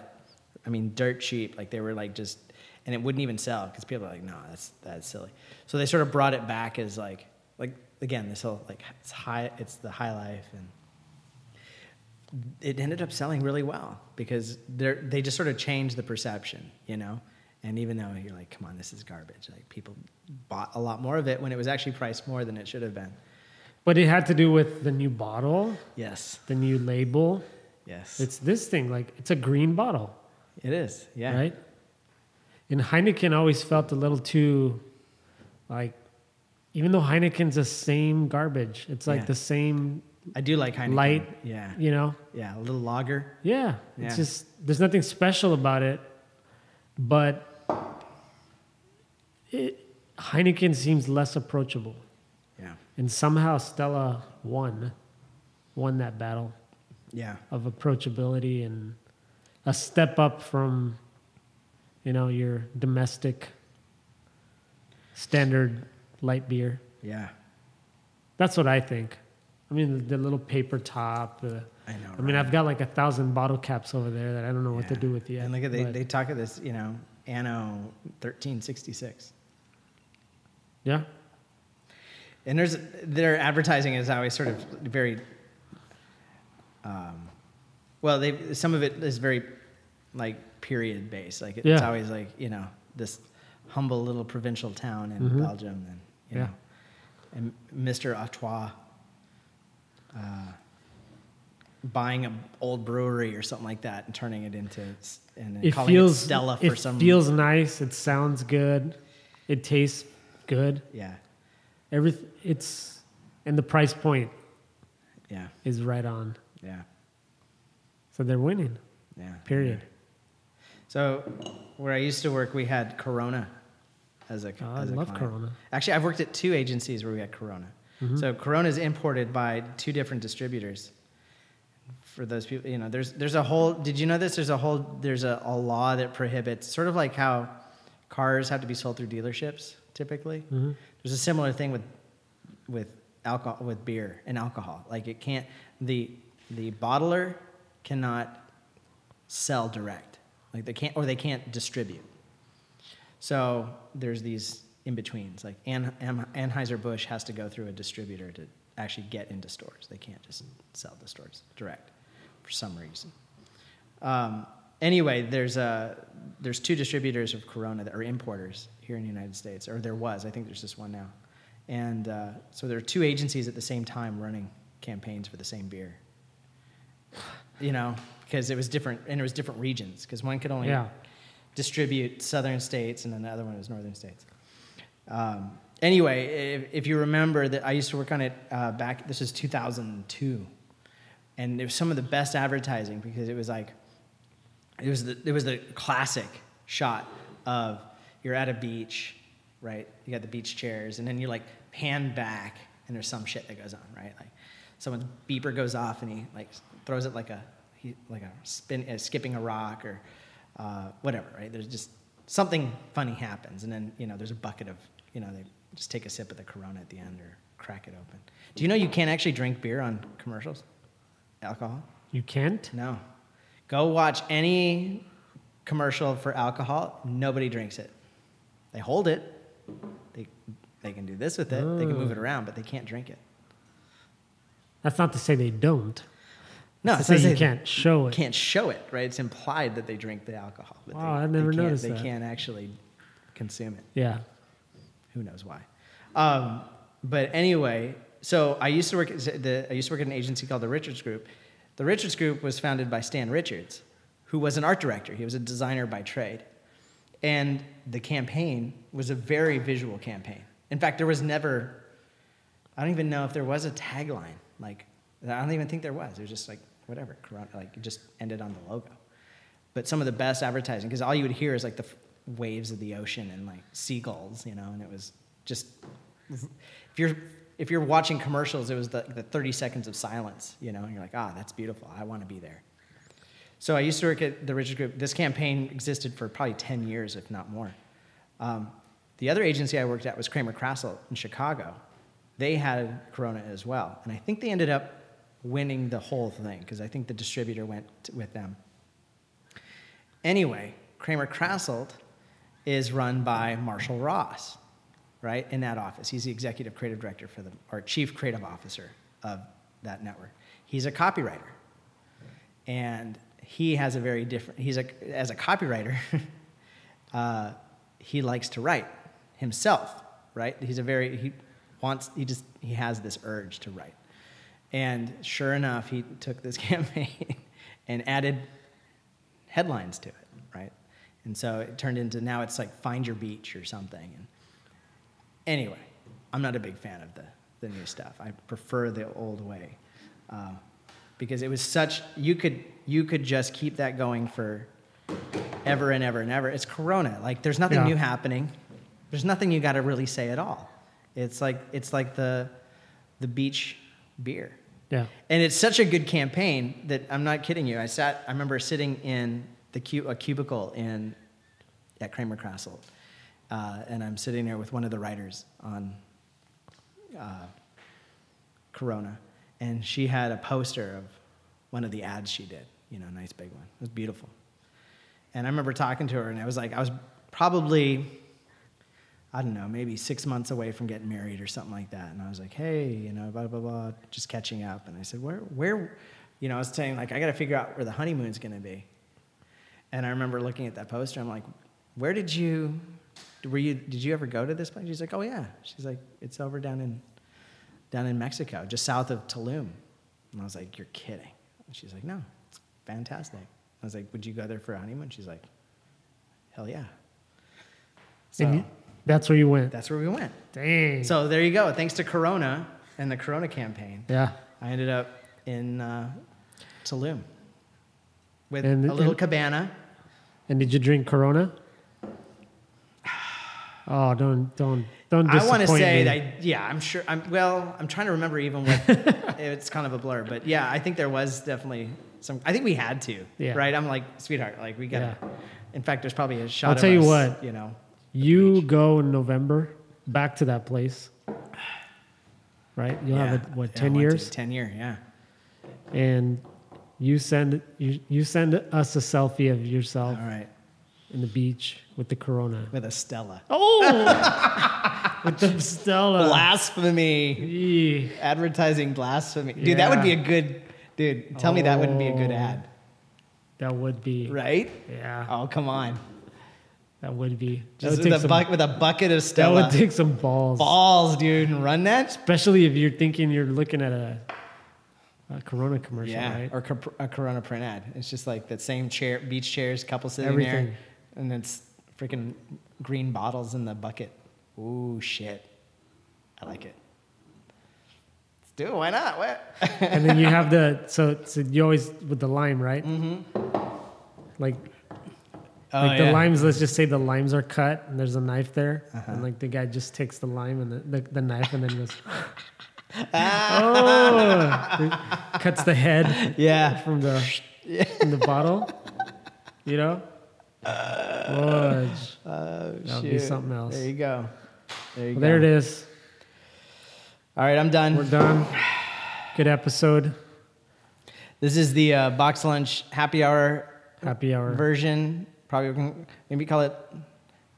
I mean, dirt cheap. Like they were like just, and it wouldn't even sell because people are like, no, that's that's silly. So they sort of brought it back as like, like again, this whole like it's high, it's the High Life, and it ended up selling really well because they they just sort of changed the perception, you know. And even though you're like, come on, this is garbage, like people bought a lot more of it when it was actually priced more than it should have been. But it had to do with the new bottle, Yes, the new label. yes, It's this thing, like it's a green bottle, it is. Yeah, right? And Heineken always felt a little too, like, even though Heineken's the same garbage, it's like Yeah. the same I do like Heineken. light. Yeah. You know, Yeah. A little lager. yeah, Yeah. it's just there's nothing special about it, but it, Heineken seems less approachable, Yeah. and somehow Stella won, won that battle Yeah. of approachability and a step up from, you know, your domestic standard light beer. Yeah. That's what I think. I mean, the, the little paper top. The, I know. I mean. I've got like a thousand bottle caps over there that I don't know what to do with yet. And look at they, they talk of this, you know, anno 1366. Yeah, And there's their advertising is always sort of very, um, well, they some of it is very like period based. Like it's Yeah. always like you know this humble little provincial town in Mhm. Belgium, and you Yeah. know, and Mr. Artois uh, buying an old brewery or something like that and turning it into and it calling feels it Stella for it some feels nice. It sounds good. It tastes good. yeah Every it's and the price point yeah is right on. yeah So they're winning. yeah Period. So, where I used to work, we had Corona as a. Oh, as a love client. Corona. Actually, I've worked at two agencies where we had Corona. Mm-hmm. So Corona is imported by two different distributors. For those people, you know, there's there's a whole. Did you know this? There's a whole. There's a, a law that prohibits sort of like how cars have to be sold through dealerships typically. Mm-hmm. There's a similar thing with with alcohol with beer and alcohol. Like it can't the the bottler cannot sell direct. Like they can't or they can't distribute. So there's these in betweens. Like An- An- Anheuser-Busch has to go through a distributor to actually get into stores. They can't just sell to stores direct for some reason. Um, anyway, there's a there's two distributors of Corona that are importers here in the United States, or there was. I think there's just one now. And uh, so there are two agencies at the same time running campaigns for the same beer. You know, because it was different, and it was different regions. Because one could only Yeah. distribute southern states, and then the other one was northern states. Um, anyway, if, if you remember that I used to work on it uh, back, this was 2002, and it was some of the best advertising because it was like, it was the, it was the classic shot of you're at a beach, right? You got the beach chairs, and then you like pan back, and there's some shit that goes on, right? Like someone's beeper goes off, and he like throws it like a he, like a spin, uh, skipping a rock or uh, whatever, right? There's just something funny happens, and then you know there's a bucket of you know they just take a sip of the Corona at the end or crack it open. Do you know you can't actually drink beer on commercials? Alcohol? You can't. No. Go watch any commercial for alcohol. Nobody drinks it. They hold it. They they can do this with it. They can move it around, but they can't drink it. That's not to say they don't. No, It's it to say says you they can't show it. Can't show it, right? It's implied that they drink the alcohol. But Wow, they, I never they noticed They that. can't actually consume it. Yeah. Who knows why? Um, but anyway, so I used to work. The, I used to work at an agency called the Richards Group. The Richards Group was founded by Stan Richards, who was an art director. He was a designer by trade, and the campaign was a very visual campaign. In fact, there was never. I don't even know if there was a tagline. Like, I don't even think there was. It was just like whatever. Corona- Like, it just ended on the logo. But some of the best advertising, because all you would hear is like the f- waves of the ocean and like seagulls, you know, and it was just if you're if you're watching commercials, it was the, the 30 seconds of silence, you know, and you're like, ah, that's beautiful. I want to be there. So I used to work at the Richard Group. This campaign existed for probably 10 years, if not more. Um, the other agency I worked at was Cramer-Krasselt in Chicago. They had Corona as well, and I think they ended up winning the whole thing because I think the distributor went with them. Anyway, Cramer-Krasselt is run by Marshall Ross, right, in that office. He's the executive creative director for the, or chief creative officer of that network. He's a copywriter. And he has a very different, he's a, as a copywriter, uh, he likes to write himself, right? He's a very, he wants, he just, he has this urge to write. And sure enough, he took this campaign and added headlines to it, right? And so it turned into now it's like find your beach or something. And anyway, I'm not a big fan of the, the new stuff. I prefer the old way uh, because it was such you could you could just keep that going for ever and ever and ever. It's Corona. Like there's nothing Yeah. new happening. There's nothing you got to really say at all. It's like it's like the the beach beer. Yeah. And it's such a good campaign that I'm not kidding you. I sat. I remember sitting in the cu- a cubicle in at Cramer-Krasselt, uh, and I'm sitting there with one of the writers on uh, Corona, and she had a poster of one of the ads she did. You know, a nice big one. It was beautiful. And I remember talking to her, and I was like, I was probably, I don't know, maybe six months away from getting married or something like that. And I was like, hey, you know, blah, blah, blah, just catching up. And I said, where, where, you know, I was saying, like, I got to figure out where the honeymoon's going to be. And I remember looking at that poster. I'm like, where did you, were you, did you ever go to this place? She's like, oh, yeah. She's like, it's over down in, down in Mexico, just south of Tulum. And I was like, you're kidding. And she's like, no, it's fantastic. I was like, would you go there for a honeymoon? She's like, hell yeah. So you, that's where you went. that's where we went. Dang. So there you go. Thanks to Corona and the Corona campaign, yeah. I ended up in uh, Tulum with And- a little and- cabana. And did you drink Corona? Oh, don't don't don't. I want to say me. that, yeah, I'm sure. I'm well. I'm trying to remember even what. it's kind of a blur, but yeah, I think there was definitely some. I think we had to. Yeah. Right. I'm like, sweetheart, like we got. to Yeah. In fact, there's probably a shot. I'll of tell you what. You know. You go in November back to that place, right? You'll have it what Yeah, ten I want to. years, Ten year. Yeah. and you send you you send us a selfie of yourself All right. in the beach with the Corona. With a Stella. Oh, with the Stella. Blasphemy. Eee. Advertising blasphemy. Dude, that would be a good. Dude, tell me that wouldn't be a good Oh. ad, That would be right? Yeah, Oh, come on. that would be. That Just would, with a, some, buck, with a bucket of Stella. that would take some balls. balls, dude, and run that. Especially if you're thinking you're looking at a, a Corona commercial, Yeah, right? or a Corona print ad. It's just like that same chair, beach chairs, couple sitting Everything. there, and it's freaking green bottles in the bucket. Ooh, shit. I like it. Let's do it. Why not? What? and then you have the so, so you always with the lime, right? Mm-hmm. Like Oh, like yeah. the limes. Let's just say the limes are cut, and there's a knife there, Uh-huh. and like the guy just takes the lime and the, the, the knife, and then goes, oh, cuts the head Yeah. from the from the bottle, you know. Fudge. Oh, That would be something else. There you go. There you Well, go. there it is. All right, I'm done. We're done. Good episode. This is the uh, box lunch happy hour Happy hour. version. Probably maybe call it.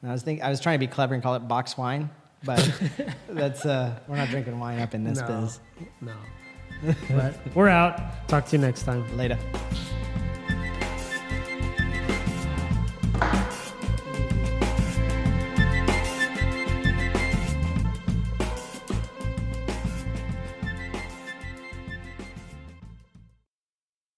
I was think I was trying to be clever and call it box wine, but that's uh, we're not drinking wine up in this no, biz. no. but we're out. Talk to you next time. Later.